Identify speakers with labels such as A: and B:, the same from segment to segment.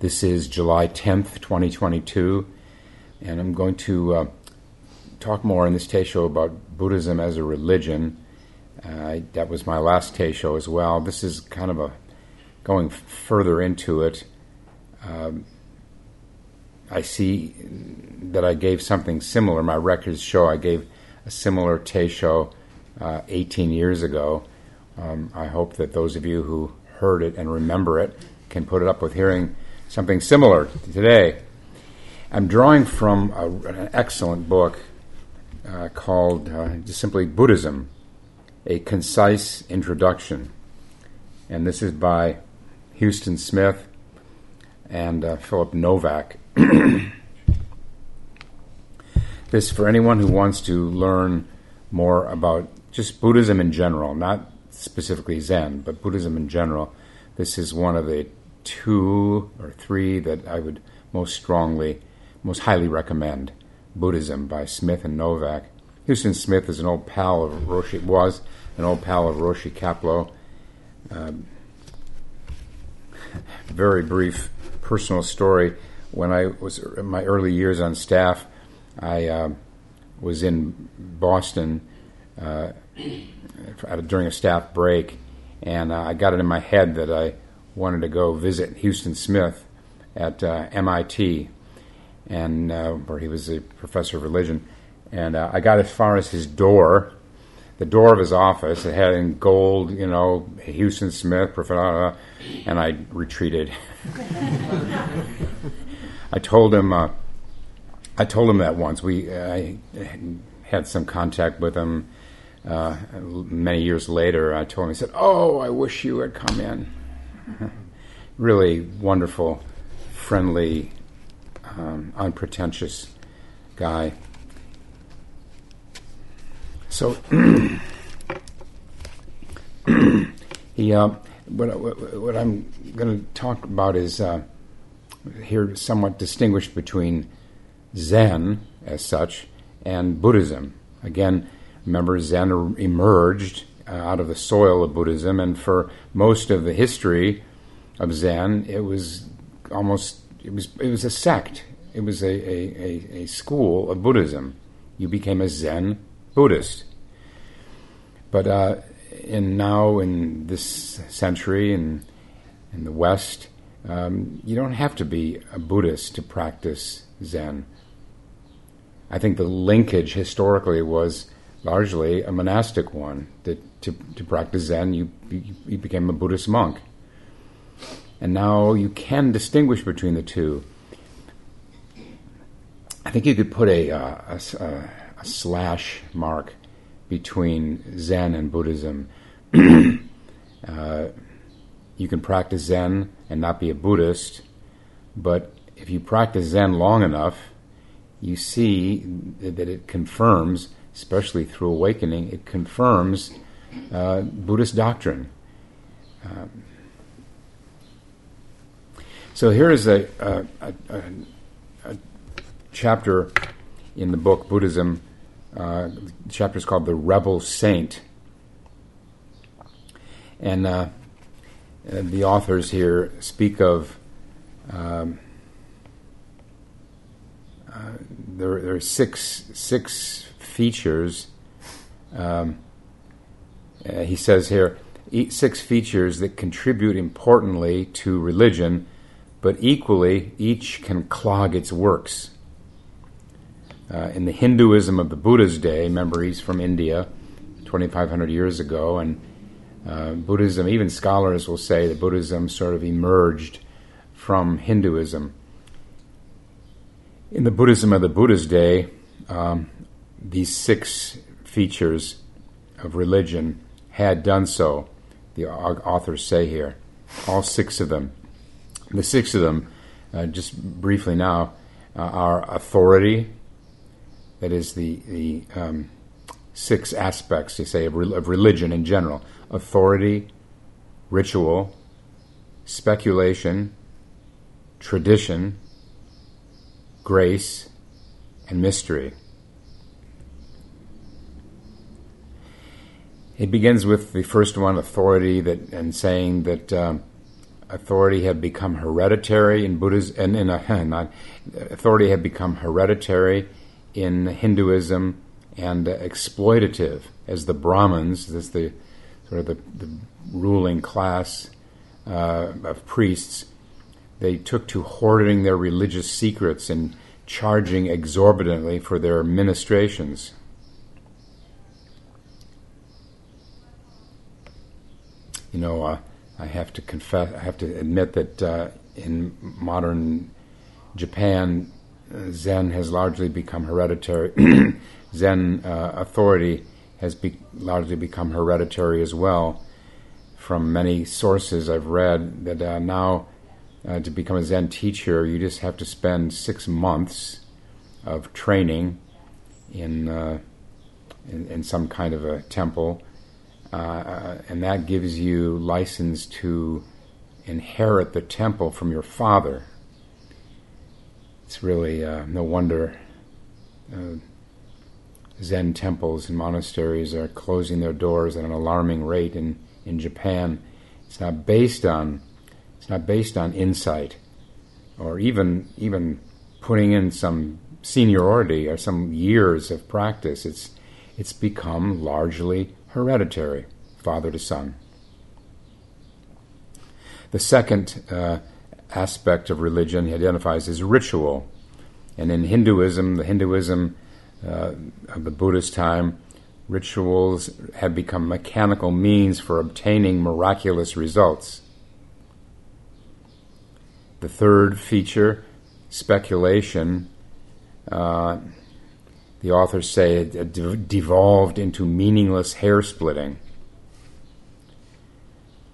A: This is July 10th, 2022, and I'm going to uh, talk more in this Teisho about Buddhism as a religion. Uh, that was my last Teisho as well. This is kind of a going further into it. Um, I see that I gave something similar. My records show I gave a similar Teisho uh, 18 years ago. Um, I hope that those of you who heard it and remember it can put it up with hearing something similar today. I'm drawing from a, an excellent book uh, called uh, just simply Buddhism, a concise introduction. And this is by Huston Smith and uh, Philip Novak. this for anyone who wants to learn more about just Buddhism in general, not specifically Zen, but Buddhism in general. This is one of the two or three that I would most strongly, most highly recommend. Buddhism by Smith and Novak. Huston Smith is an old pal of Roshi, was an old pal of Roshi Kapleau. Um, very brief personal story. When I was in my early years on staff, I uh, was in Boston uh, during a staff break, and uh, I got it in my head that I wanted to go visit Huston Smith at uh, MIT, and uh, where he was a professor of religion. And uh, I got as far as his door, the door of his office. It had in gold, you know, Huston Smith, professor, and I retreated. I told him. Uh, I told him that once. We I had some contact with him uh, many years later. I told him. He said, "Oh, I wish you had come in." Really wonderful, friendly, um, unpretentious guy. So he, uh, what, what, I'm going to talk about is uh, here somewhat distinguished between Zen as such and Buddhism. Again, remember Zen emerged uh, out of the soil of Buddhism, and for most of the history of Zen, it was almost it was it was a sect. It was a, a, a, a school of Buddhism. You became a Zen Buddhist. But uh, in now in this century in, in the West, um, you don't have to be a Buddhist to practice Zen. I think the linkage historically was largely a monastic one. That to, to practice Zen, you, you, you became a Buddhist monk. And now you can distinguish between the two. I think you could put a, uh, a, a, slash mark between Zen and Buddhism. uh, you can practice Zen and not be a Buddhist, but if you practice Zen long enough, you see that it confirms, especially through awakening, it confirms uh, Buddhist doctrine. Um, so here is a, a, a, a, chapter in the book Buddhism. Uh, the chapter is called "The Rebel Saint," and uh, the authors here speak of. Um, uh, there, there, are six six features. Um, uh, he says here six features that contribute importantly to religion but equally, each can clog its works. Uh, in the Hinduism of the Buddha's day, remember he's from India 2,500 years ago, and uh, Buddhism, even scholars will say that Buddhism sort of emerged from Hinduism. In the Buddhism of the Buddha's day, um, these six features of religion had done so, the authors say here, all six of them. The six of them, uh, just briefly now, uh, are authority, that is the, the um, six aspects, to say, of, re- of religion in general authority, ritual, speculation, tradition, grace, and mystery. It begins with the first one, authority, that and saying that um, authority had become hereditary in Buddhism, and in a, not authority had become hereditary in Hinduism and uh, exploitative as the Brahmins, this the sort of the, the ruling class uh, of priests, they took to hoarding their religious secrets and charging exorbitantly for their ministrations. You know, uh, I have to confess, I have to admit that uh, in modern Japan, uh, Zen has largely become hereditary. Zen uh, authority has be- largely become hereditary as well. From many sources I've read that uh, now uh, to become a Zen teacher, you just have to spend six months of training in, uh, in, in some kind of a temple uh, and that gives you license to inherit the temple from your father. It's really uh, no wonder uh, Zen temples and monasteries are closing their doors at an alarming rate in, in Japan. It's not based on it's not based on insight or even even putting in some seniority or some years of practice. It's it's become largely hereditary, father to son. The second uh, aspect of religion he identifies as ritual. And in Hinduism, the Hinduism uh, of the Buddhist time, rituals have become mechanical means for obtaining miraculous results. The third feature, speculation, uh, the authors say it devolved into meaningless hair splitting.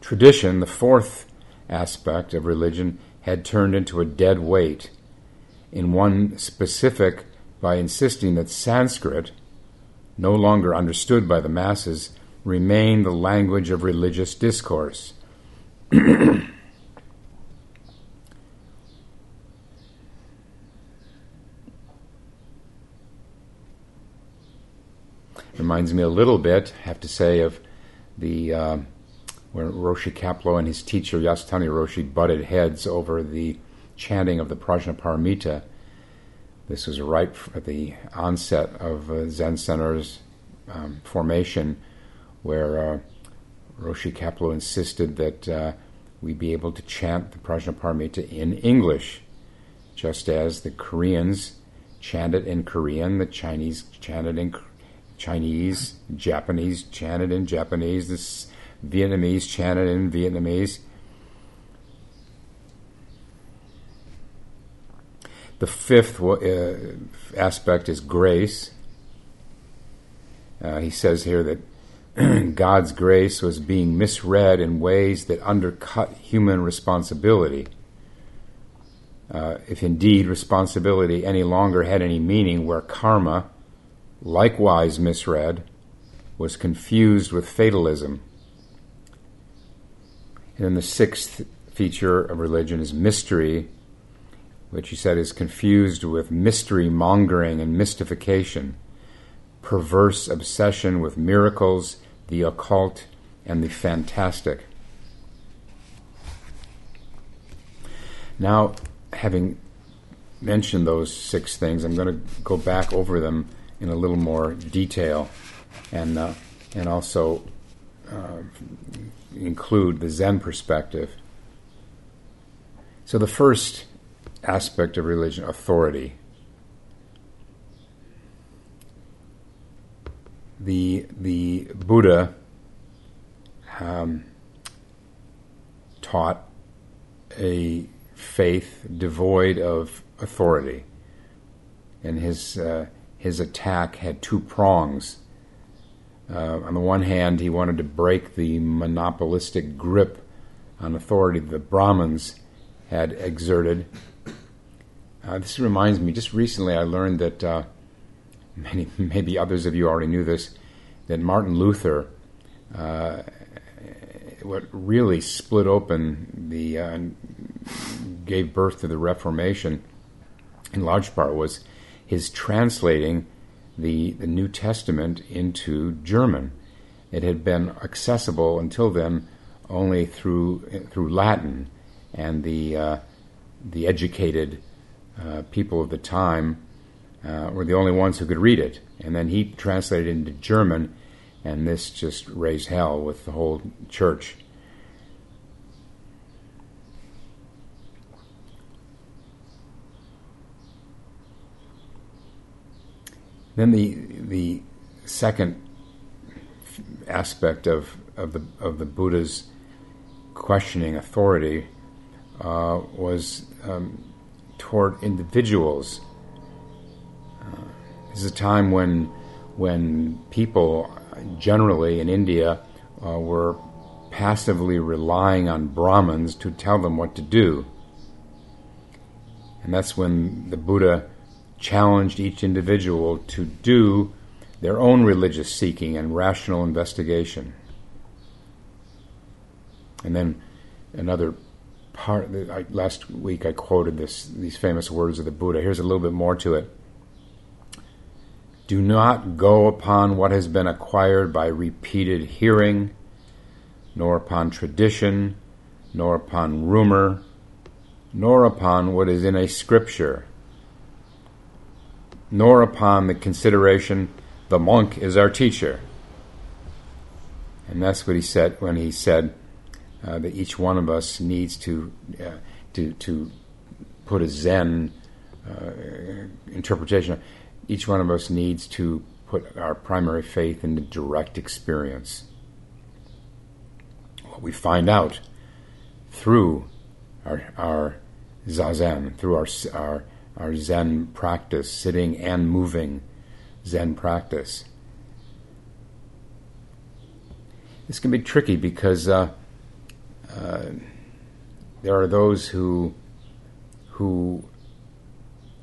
A: Tradition, the fourth aspect of religion, had turned into a dead weight. In one specific, by insisting that Sanskrit, no longer understood by the masses, remained the language of religious discourse. Reminds me a little bit, I have to say, of the uh, where Roshi Kapleau and his teacher Yasutani Roshi butted heads over the chanting of the Prajnaparamita. This was right at the onset of uh, Zen Center's um, formation, where uh, Roshi Kapleau insisted that uh, we be able to chant the Prajnaparamita in English, just as the Koreans chanted in Korean, the Chinese chanted in Chinese, Japanese chanted in Japanese, this Vietnamese chanted in Vietnamese. The fifth uh, aspect is grace. Uh, he says here that God's grace was being misread in ways that undercut human responsibility. Uh, if indeed responsibility any longer had any meaning, where karma, likewise misread, was confused with fatalism. And then the sixth feature of religion is mystery, which he said is confused with mystery mongering and mystification, perverse obsession with miracles, the occult, and the fantastic. Now, having mentioned those six things, I'm going to go back over them in a little more detail, and uh, and also uh, include the Zen perspective. So the first aspect of religion, authority. The the Buddha um, taught a faith devoid of authority, and his uh, his attack had two prongs. Uh, on the one hand, he wanted to break the monopolistic grip on authority that the Brahmins had exerted. Uh, this reminds me, just recently I learned that, uh, many, maybe others of you already knew this, that Martin Luther, uh, what really split open the, uh, gave birth to the Reformation, in large part was his translating the, the New Testament into German. It had been accessible until then only through through Latin, and the uh, the educated uh, people of the time uh, were the only ones who could read it. And then he translated it into German, and this just raised hell with the whole church. Then the the second aspect of, of the of the Buddha's questioning authority uh, was um, toward individuals. Uh, this is a time when when people generally in India uh, were passively relying on Brahmins to tell them what to do. And that's when the Buddha challenged each individual to do their own religious seeking and rational investigation. And then another part. I, last week I quoted this these famous words of the Buddha. Here's a little bit more to it. Do not go upon what has been acquired by repeated hearing, nor upon tradition, nor upon rumor, nor upon what is in a scripture nor upon the consideration the monk is our teacher. And that's what he said when he said uh, that each one of us needs to uh, to, to put a Zen uh, interpretation. Each one of us needs to put our primary faith in the direct experience. What we find out through our, our zazen, through our, our our Zen practice, sitting and moving Zen practice. This can be tricky because uh, uh, there are those who who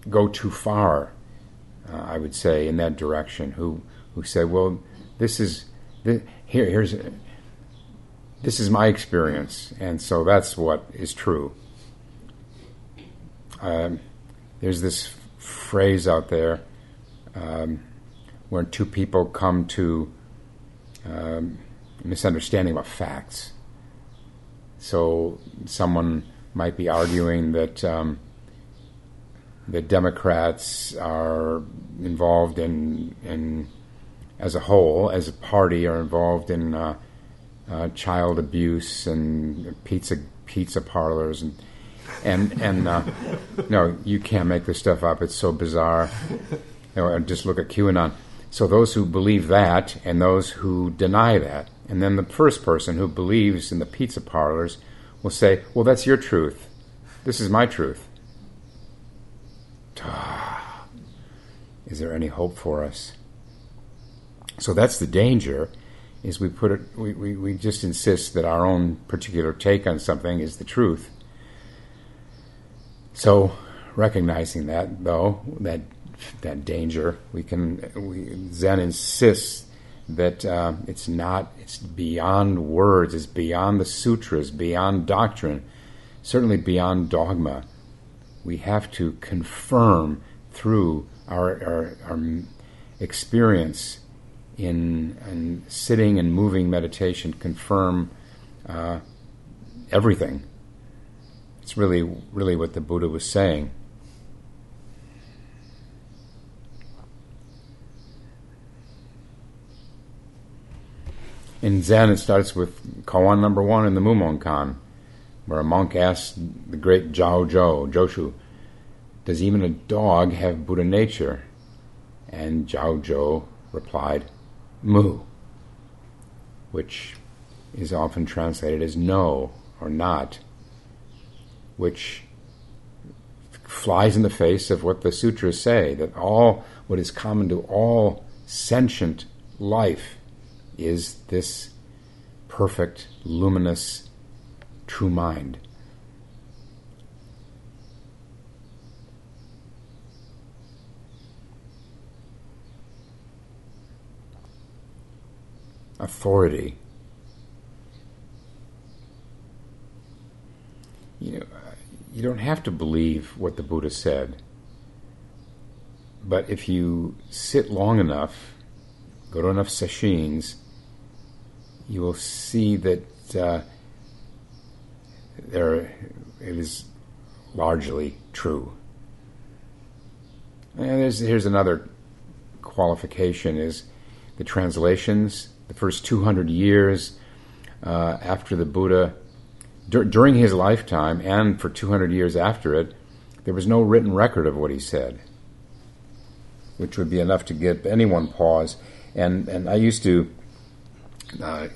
A: go too far, uh, I would say, in that direction. Who who say, "Well, this is this, here. Here's this is my experience, and so that's what is true." Um, there's this phrase out there um, where two people come to um, misunderstanding about facts. So someone might be arguing that um, the Democrats are involved in, in, as a whole, as a party, are involved in uh, uh, child abuse and pizza pizza parlors and and and uh, no, you can't make this stuff up. It's so bizarre. You know, just look at QAnon. So those who believe that, and those who deny that, and then the first person who believes in the pizza parlors will say, "Well, that's your truth. This is my truth." Is there any hope for us? So that's the danger. Is we put it, we, we, we just insist that our own particular take on something is the truth so, recognizing that, though, that that danger, we can we, Zen insists that uh, it's not it's beyond words, it's beyond the sutras, beyond doctrine, certainly beyond dogma. We have to confirm through our our, our experience in, in sitting and moving meditation, confirm uh, everything it's really, really what the Buddha was saying. In Zen, it starts with koan number one in the Mumonkan, where a monk asks the great Zhao Zhou, Joshu, does even a dog have Buddha nature? And Zhao Zhou replied, Mu, which is often translated as no or not which flies in the face of what the sutras say that all what is common to all sentient life is this perfect, luminous, true mind. Authority. You know, you don't have to believe what the Buddha said. But if you sit long enough, go to enough sesshins, you will see that uh, there, it is largely true. And here's another qualification: is the translations. The first 200 years uh, after the Buddha, dur- during his lifetime, and for 200 years after it, there was no written record of what he said, which would be enough to give anyone pause. And and I used to uh,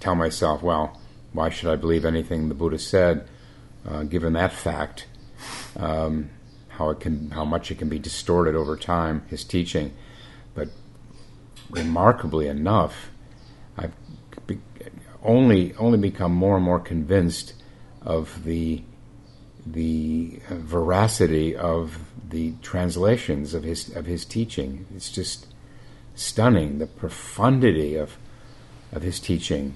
A: tell myself, well, why should I believe anything the Buddha said, uh, given that fact? Um, how it can, how much it can be distorted over time, his teaching. But remarkably enough, I've only only become more and more convinced of the the veracity of the translations of his of his teaching. It's just stunning the profundity of of his teaching.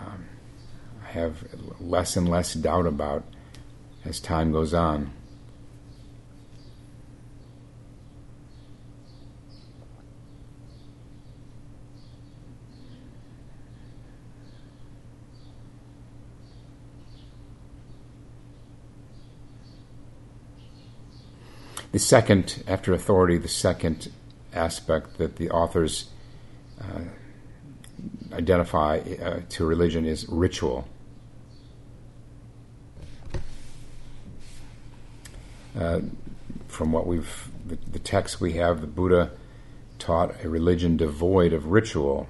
A: Um, I have less and less doubt about as time goes on. The second, after authority, the second aspect that the authors uh, identify uh, to religion is ritual. Uh, from what we've, the, the text we have, the Buddha taught a religion devoid of ritual.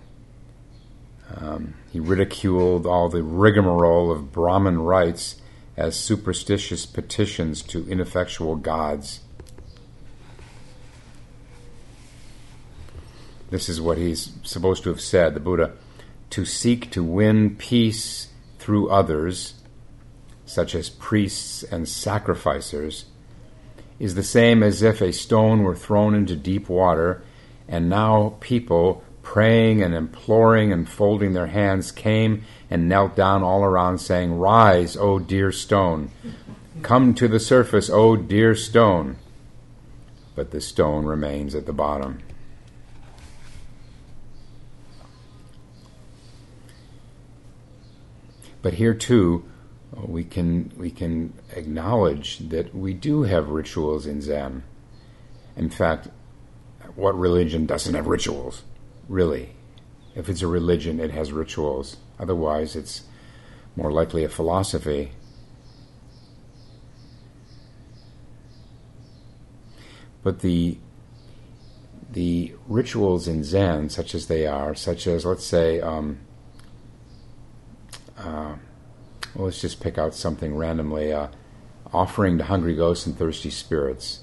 A: Um, he ridiculed all the rigmarole of Brahmin rites as superstitious petitions to ineffectual gods. This is what he's supposed to have said, the Buddha. To seek to win peace through others, such as priests and sacrificers, is the same as if a stone were thrown into deep water, and now people, praying and imploring and folding their hands, came and knelt down all around, saying, Rise, O dear stone! Come to the surface, O dear stone! But the stone remains at the bottom. But here too, we can we can acknowledge that we do have rituals in Zen. In fact, what religion doesn't have rituals? Really, if it's a religion, it has rituals. Otherwise, it's more likely a philosophy. But the the rituals in Zen, such as they are, such as let's say. Um, uh, well, let's just pick out something randomly. Uh, offering to hungry ghosts and thirsty spirits.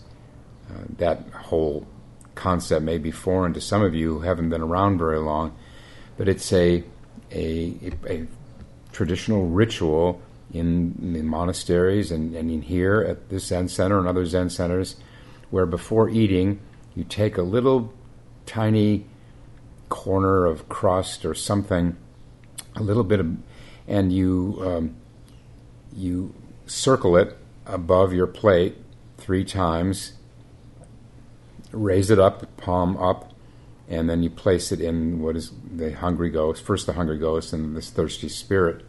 A: Uh, that whole concept may be foreign to some of you who haven't been around very long, but it's a a, a traditional ritual in, in the monasteries and, and in here at this Zen center and other Zen centers, where before eating you take a little tiny corner of crust or something, a little bit of and you um, you circle it above your plate three times, raise it up, palm up, and then you place it in what is the hungry ghost, first the hungry ghost, and this thirsty spirit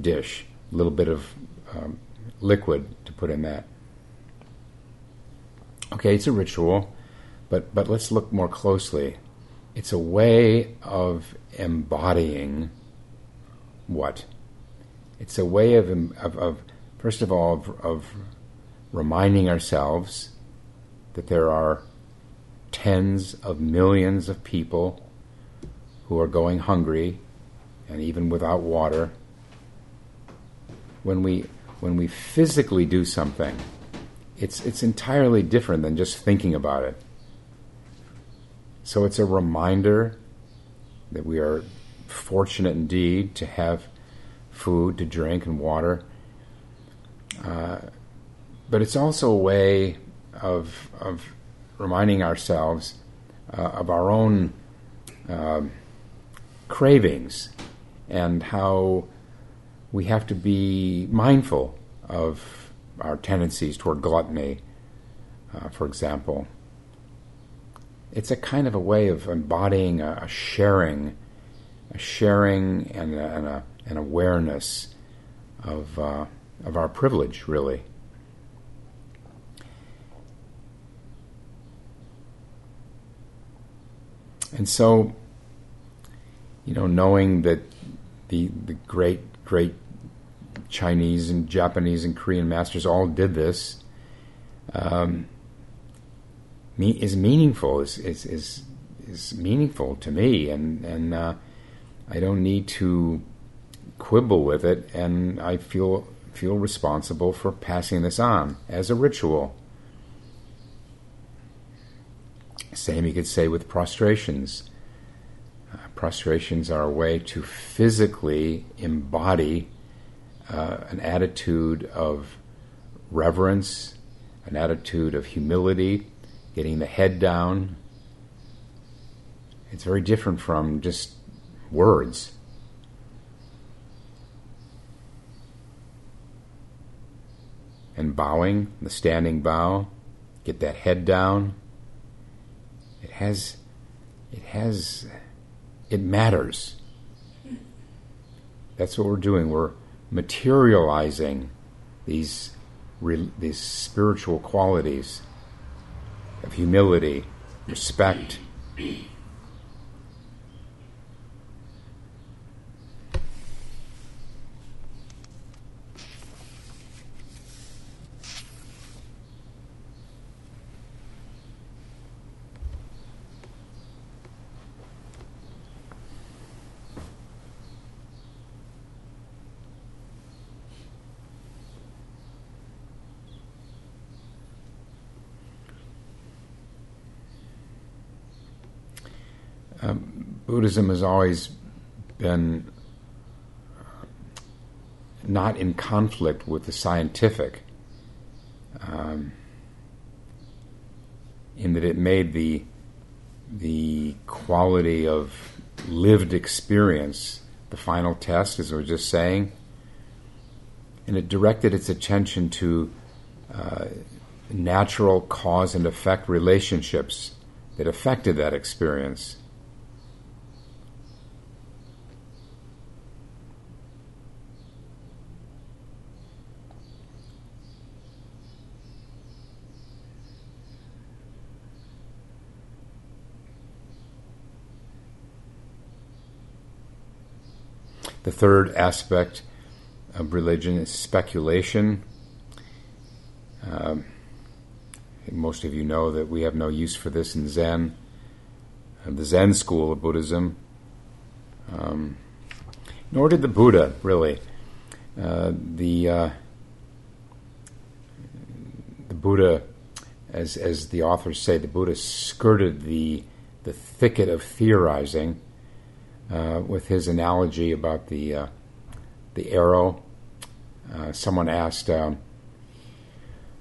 A: dish. A little bit of um, liquid to put in that. Okay, it's a ritual, but but let's look more closely. It's a way of embodying what it's a way of, of, of first of all, of, of reminding ourselves that there are tens of millions of people who are going hungry and even without water. When we when we physically do something, it's it's entirely different than just thinking about it. So it's a reminder that we are fortunate indeed to have food to drink and water. Uh, but it's also a way of, of reminding ourselves uh, of our own uh, cravings and how we have to be mindful of our tendencies toward gluttony, uh, for example. It's a kind of a way of embodying a, a sharing, a sharing and a, and a an awareness of uh, of our privilege, really. And so, you know, knowing that the the great great Chinese and Japanese and Korean masters all did this um, is meaningful. is is is is meaningful to me, and and uh, I don't need to quibble with it, and I feel feel responsible for passing this on as a ritual. Same you could say with prostrations. Uh, prostrations are a way to physically embody uh, an attitude of reverence, an attitude of humility, getting the head down. It's very different from just words. And bowing, the standing bow, get that head down. It has, it has, it matters. That's what we're doing. We're materializing these, these spiritual qualities of humility, respect, Buddhism has always been not in conflict with the scientific, um, in that it made the the quality of lived experience the final test, as we are just saying, and it directed its attention to uh, natural cause and effect relationships that affected that experience. The third aspect of religion is speculation. Um, most of you know that we have no use for this in Zen, uh, the Zen school of Buddhism. Um, nor did the Buddha, really. Uh, the uh, the Buddha, as as the authors say, the Buddha skirted the the thicket of theorizing uh, with his analogy about the uh, the arrow. Uh, someone asked, um,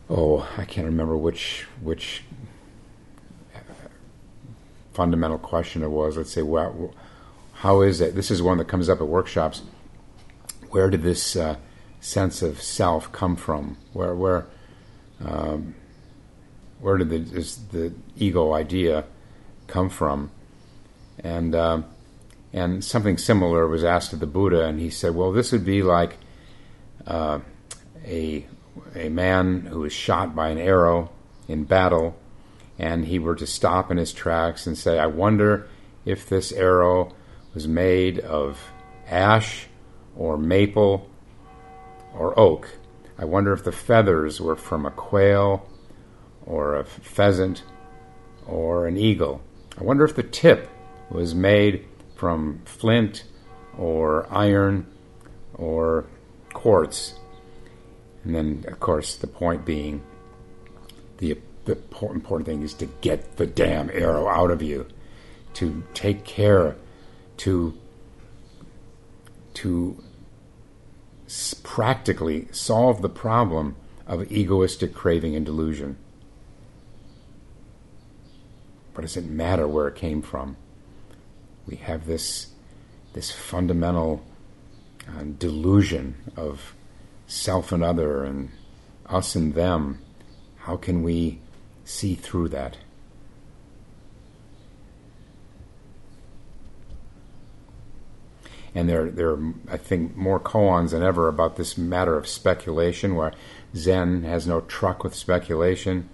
A: "Oh, I can't remember which which fundamental question it was." Let's say, well, how is it? This is one that comes up at workshops. Where did this uh, sense of self come from? Where where um, where did the, the ego idea come from? And um, and something similar was asked of the Buddha, and he said, "Well, this would be like uh, a a man who was shot by an arrow in battle, and he were to stop in his tracks and say, "I wonder if this arrow was made of ash or maple or oak. I wonder if the feathers were from a quail or a pheasant or an eagle. I wonder if the tip was made from flint or iron or quartz. And then, of course, the point being the, the important thing is to get the damn arrow out of you, to take care, to to practically solve the problem of egoistic craving and delusion. But does it matter where it came from? We have this this fundamental uh, delusion of self and other and us and them. How can we see through that? and there there are I think more koans than ever about this matter of speculation, where Zen has no truck with speculation.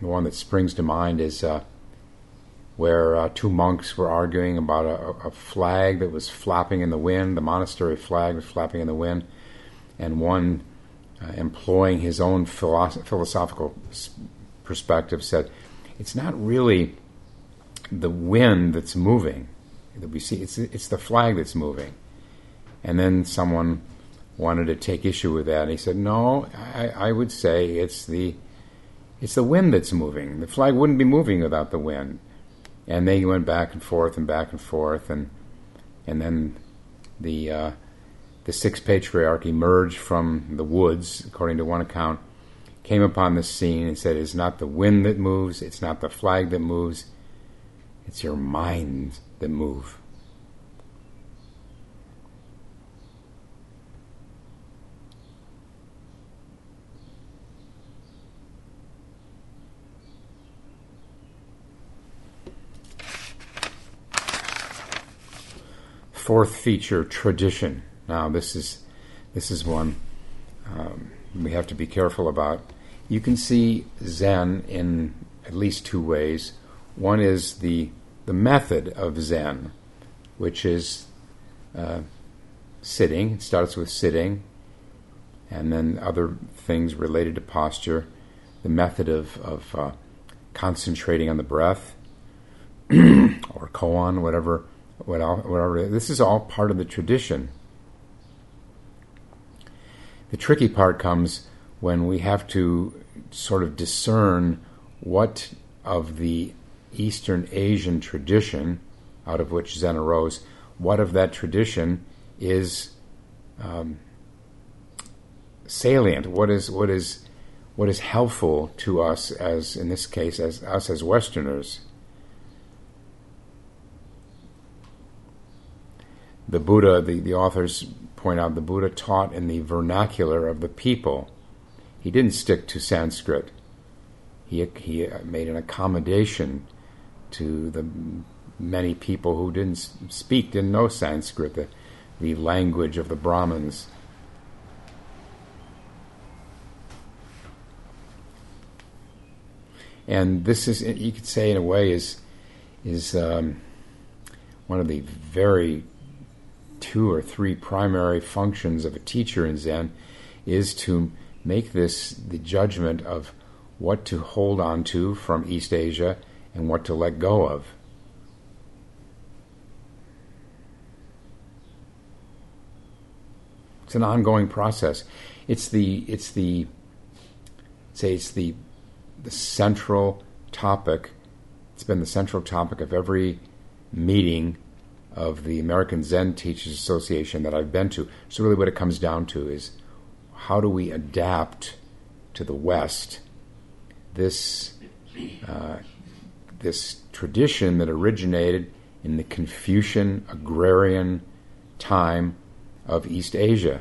A: The one that springs to mind is uh, where uh, two monks were arguing about a, a, flag that was flapping in the wind. The monastery flag was flapping in the wind, and one, uh, employing his own philosoph- philosophical perspective, said, "It's not really the wind that's moving that we see; it's it's the flag that's moving." And then someone wanted to take issue with that, and he said, "No, I, I would say it's the." It's the wind that's moving. The flag wouldn't be moving without the wind and they went back and forth and back and forth, and and then the uh, the sixth patriarch emerged from the woods, according to one account, came upon the scene and said, "It's not the wind that moves, it's not the flag that moves, it's your minds that move." Fourth feature, tradition. Now, this is this is one um, we have to be careful about. You can see Zen in at least two ways. One is the the method of Zen, which is uh, sitting. It starts with sitting, and then other things related to posture. The method of of uh, concentrating on the breath, or koan, whatever This is all part of the tradition. The tricky part comes when we have to sort of discern what of the Eastern Asian tradition, out of which Zen arose, what of that tradition is um, salient? What is what is what is helpful to us as in this case as us as Westerners? The Buddha, the, the authors point out, the Buddha taught in the vernacular of the people. He didn't stick to Sanskrit. He, he made an accommodation to the many people who didn't speak, didn't know Sanskrit, the, the language of the Brahmins. And this is, you could say, in a way, is is um, one of the very two or three primary functions of a teacher in Zen is to make this the judgment of what to hold on to from East Asia and what to let go of. It's an ongoing process. It's the it's the say it's the the central topic. It's been the central topic of every meeting of the American Zen Teachers Association that I've been to. So, really, what it comes down to is how do we adapt to the West this uh, this tradition that originated in the Confucian agrarian time of East Asia.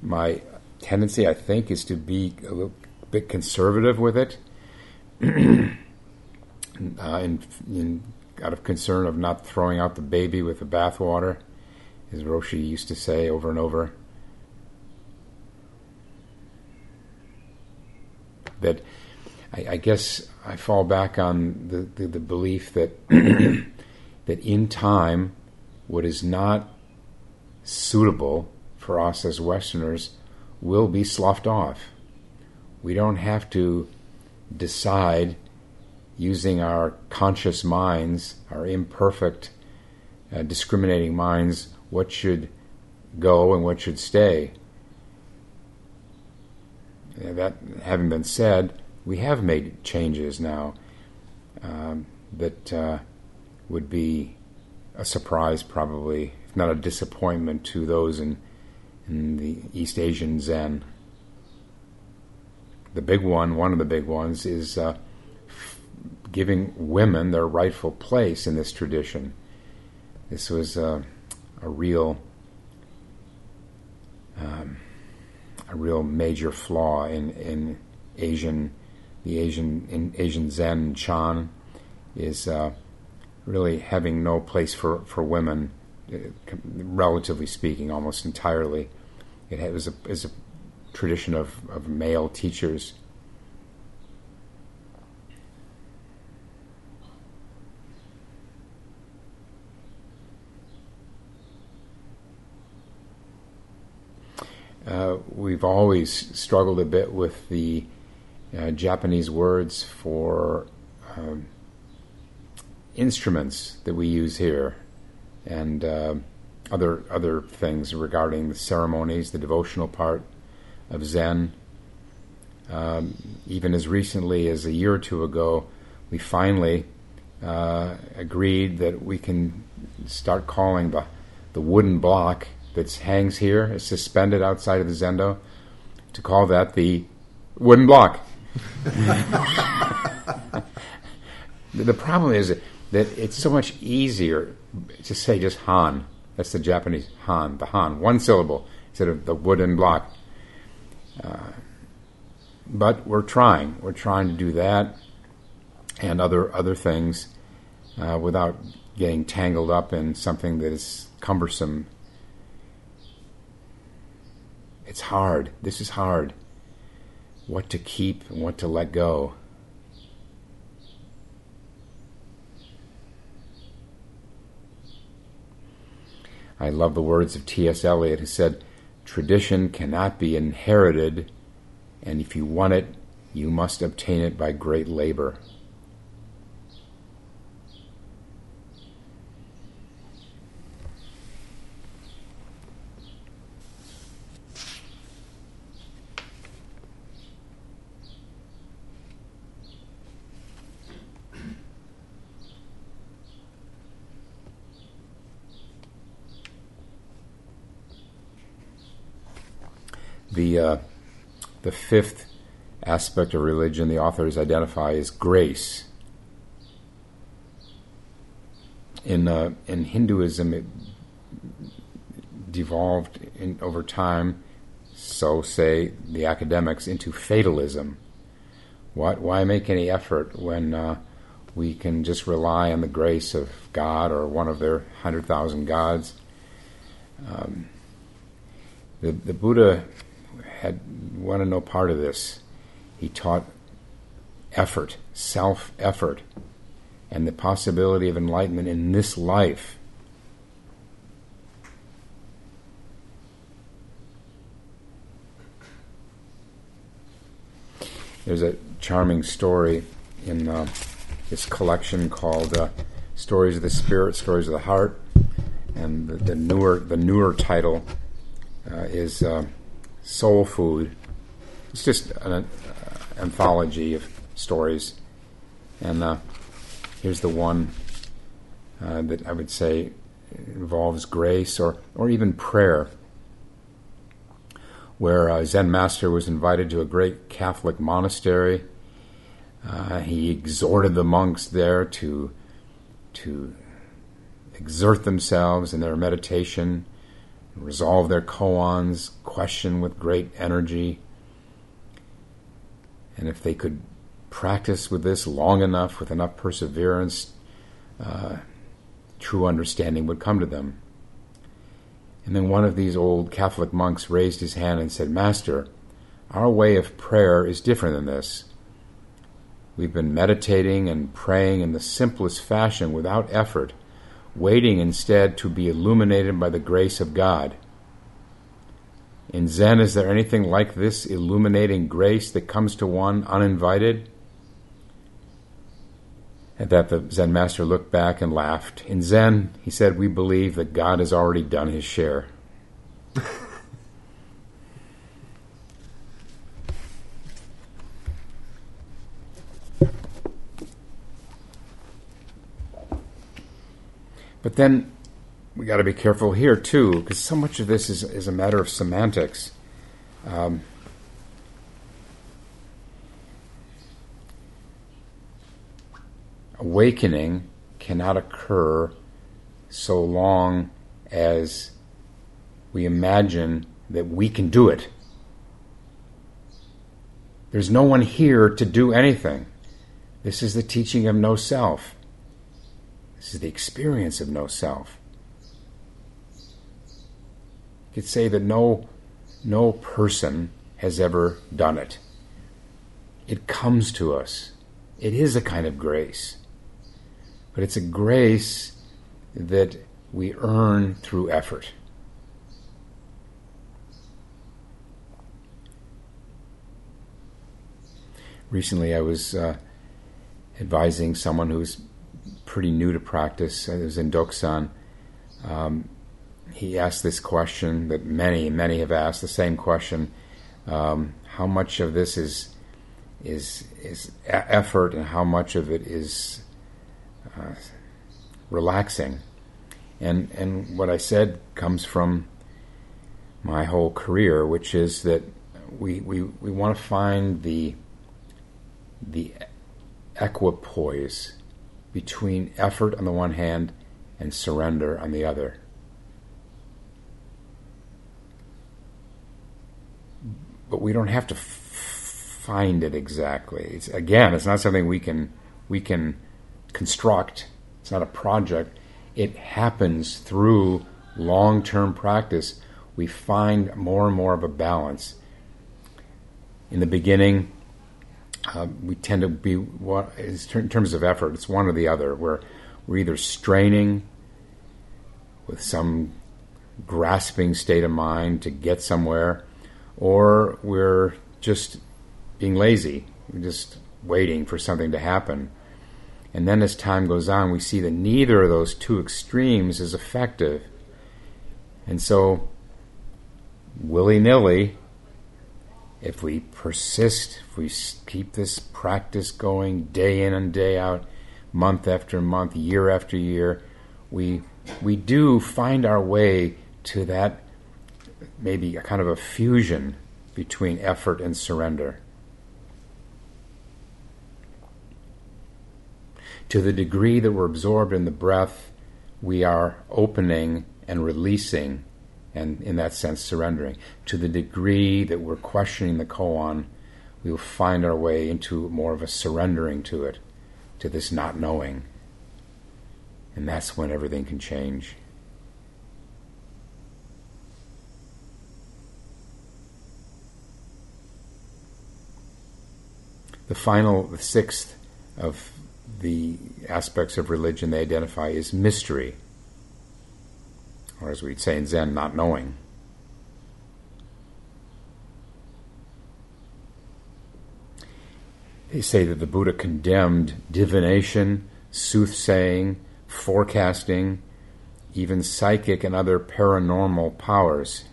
A: My tendency, I think, is to be a little bit conservative with it. uh, in, in, out of concern of not throwing out the baby with the bathwater, as Roshi used to say over and over. That I, I guess I fall back on the, the, the belief that that in time, what is not suitable for us as Westerners will be sloughed off. We don't have to decide using our conscious minds, our imperfect, uh, discriminating minds, what should go and what should stay. That having been said, we have made changes now um, that uh, would be a surprise, probably, if not a disappointment to those in, in the East Asian Zen. The big one, one of the big ones, is uh, giving women their rightful place in this tradition. This was a real, um, a real major flaw in in Asian the Asian in Asian Zen Chan, is uh, really having no place for for women, uh, relatively speaking, almost entirely. It was a, is a tradition of, of male teachers. Uh, we've always struggled a bit with the uh, Japanese words for um, instruments that we use here, and uh, other other things regarding the ceremonies, the devotional part of Zen. Um, even as recently as a year or two ago, we finally uh, agreed that we can start calling the the wooden block that hangs here, is suspended outside of the zendo, to call that the wooden block. the problem is that it's so much easier to say just Han. That's the Japanese Han, the Han, one syllable instead of the wooden block. Uh, but we're trying. We're trying to do that and other other things uh, without getting tangled up in something that is cumbersome. It's hard. This is hard. What to keep and what to let go. I love the words of T.S. Eliot, who said, Tradition cannot be inherited, and if you want it, you must obtain it by great labor. The uh, the fifth aspect of religion the authors identify is grace. In uh, in Hinduism, it devolved in, over time, so say the academics, into fatalism. What? Why make any effort when uh, we can just rely on the grace of God or one of their hundred thousand gods? Um, the the Buddha had wanted no part of this. He taught effort, self effort, and the possibility of enlightenment in this life. There's a charming story in uh, this collection called uh, "Stories of the Spirit, Stories of the Heart," and the, the newer the newer title uh, is uh, soul food. It's just an uh, anthology of stories, and uh, here's the one uh, that I would say involves grace or or even prayer. Where a Zen master was invited to a great Catholic monastery, uh, he exhorted the monks there to to exert themselves in their meditation resolve their koans, question with great energy. And if they could practice with this long enough, with enough perseverance, uh, true understanding would come to them. And then one of these old Catholic monks raised his hand and said, Master, our way of prayer is different than this. We've been meditating and praying in the simplest fashion without effort waiting instead to be illuminated by the grace of God. In Zen, is there anything like this illuminating grace that comes to one uninvited? At that, the Zen master looked back and laughed. In Zen, he said, we believe that God has already done his share. Then we got to be careful here too, because so much of this is, is a matter of semantics. Um, awakening cannot occur so long as we imagine that we can do it. There's no one here to do anything. This is the teaching of no self. This is the experience of no self. You could say that no, no person has ever done it. It comes to us. It is a kind of grace. But it's a grace that we earn through effort. Recently, I was uh, advising someone who's pretty new to practice. It was in Doksan. Um, he asked this question that many, many have asked the same question: um, How much of this is is is effort, and how much of it is uh, relaxing? And and what I said comes from my whole career, which is that we we, we want to find the the equipoise between effort on the one hand and surrender on the other. But we don't have to f- find it exactly. It's, again, it's not something we can we can construct. It's not a project. It happens through long-term practice. We find more and more of a balance. In the beginning, uh, we tend to be what in terms of effort it's one or the other where we're either straining with some grasping state of mind to get somewhere or we're just being lazy we're just waiting for something to happen. And then as time goes on we see that neither of those two extremes is effective. And so willy-nilly if we persist, if we keep this practice going day in and day out, month after month, year after year, we we do find our way to that maybe a kind of a fusion between effort and surrender. To the degree that we're absorbed in the breath, we are opening and releasing and in that sense surrendering. To the degree that we're questioning the koan, we will find our way into more of a surrendering to it, to this not knowing. And that's when everything can change. The final, the sixth of the aspects of religion they identify is mystery or as we'd say in Zen, not knowing. They say that the Buddha condemned divination, soothsaying, forecasting, even psychic and other paranormal powers.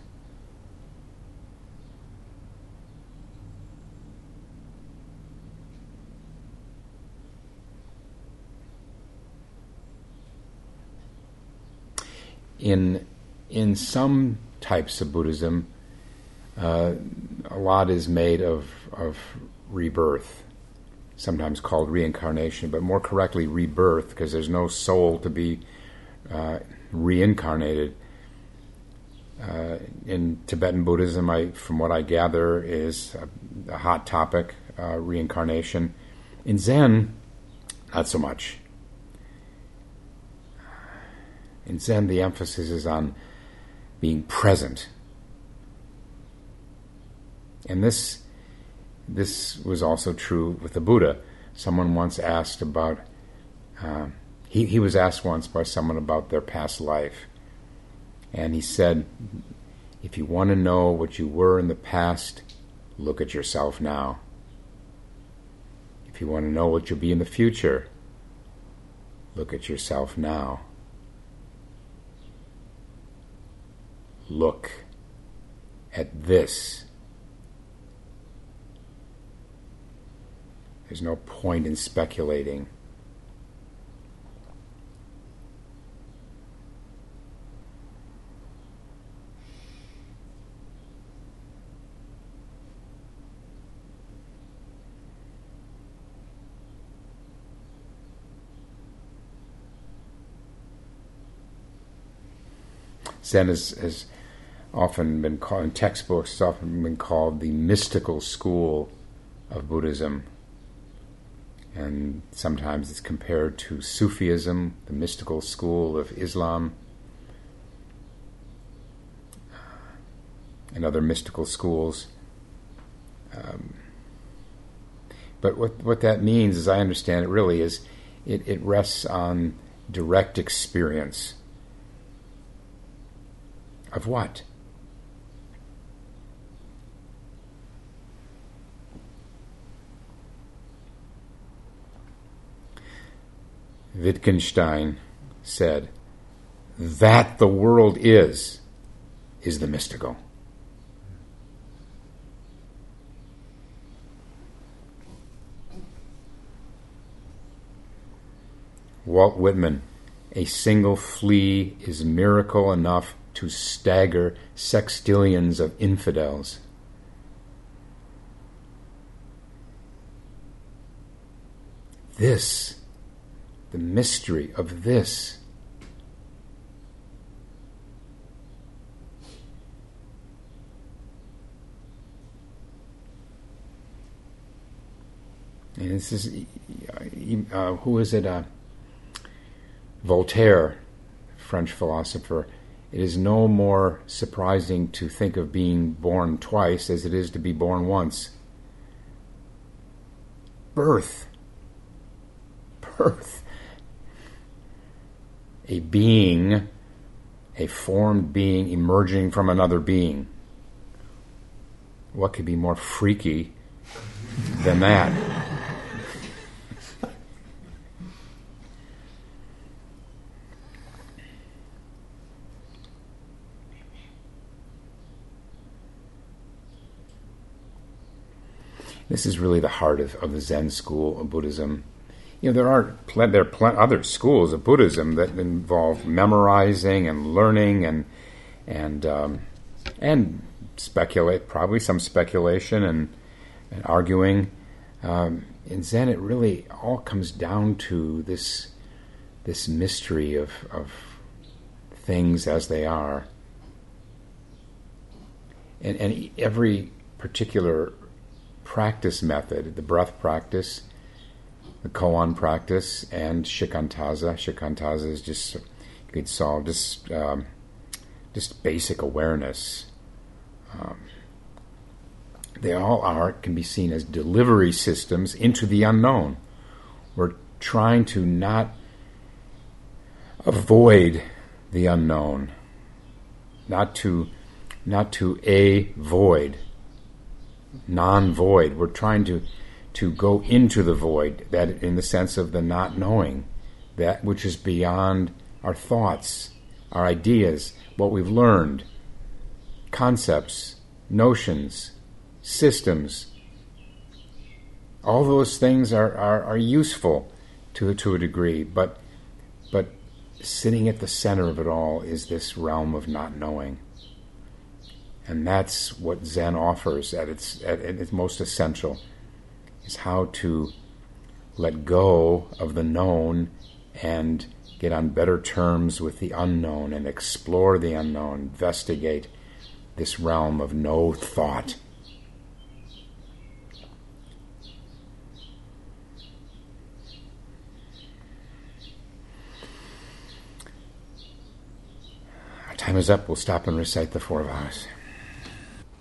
A: In in some types of Buddhism, uh, a lot is made of of rebirth, sometimes called reincarnation, but more correctly rebirth, because there's no soul to be uh, reincarnated. Uh, in Tibetan Buddhism, I, from what I gather, is a, a hot topic, uh, reincarnation. In Zen, not so much. In Zen, the emphasis is on being present. And this, this was also true with the Buddha. Someone once asked about, uh, he, he was asked once by someone about their past life. And he said, if you want to know what you were in the past, look at yourself now. If you want to know what you'll be in the future, look at yourself now. Look at this. There's no point in speculating. Zen has, is often been called in textbooks. It's often been called the mystical school of Buddhism. And sometimes it's compared to Sufism, the mystical school of Islam, and other mystical schools. Um, but what, what that means, as I understand it, really is it, it rests on direct experience. Of what? Wittgenstein said, that the world is, is the mystical. Walt Whitman, a single flea is miracle enough to stagger sextillions of infidels. This, the mystery of this, and this is uh, who is it? Uh, Voltaire, French philosopher, it is no more surprising to think of being born twice as it is to be born once. Birth. Birth. A being, a formed being emerging from another being. What could be more freaky than that? This is really the heart of, of the Zen school of Buddhism. You know, there are pl- there are pl- other schools of Buddhism that involve memorizing and learning and and um, and speculate, probably some speculation and, and arguing. Um, in Zen, it really all comes down to this this mystery of, of things as they are. And, and every particular practice method, the breath practice, the koan practice, and shikantaza. Shikantaza is just you could solve just um, just basic awareness. Um, they all are can be seen as delivery systems into the unknown. We're trying to not avoid the unknown, not to not to avoid non-void. We're trying to to go into the void, that in the sense of the not knowing, that which is beyond our thoughts, our ideas, what we've learned, concepts, notions, systems. All those things are, are, are useful to, to a degree, but but sitting at the center of it all is this realm of not knowing. And that's what Zen offers at its, at, its most essential, is how to let go of the known and get on better terms with the unknown and explore the unknown, investigate this realm of no thought. Our time is up. We'll stop and recite the four vows.